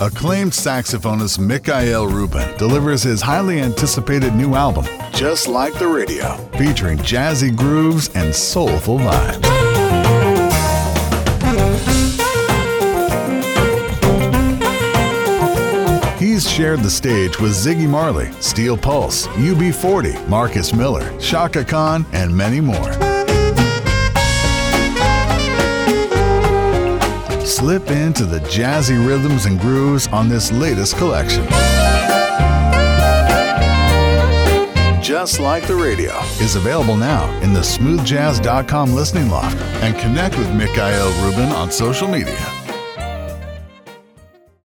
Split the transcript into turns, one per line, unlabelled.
acclaimed saxophonist Mekiel Reuben delivers his highly anticipated new album, Just Like the Radio, featuring jazzy grooves and soulful vibes. He's shared the stage with Ziggy Marley, Steel Pulse, UB40, Marcus Miller, Chaka Khan, and many more. Slip into the jazzy rhythms and grooves on this latest collection. Just Like the Radio is available now in the smoothjazz.com listening loft and connect with Mekiel Reuben on social media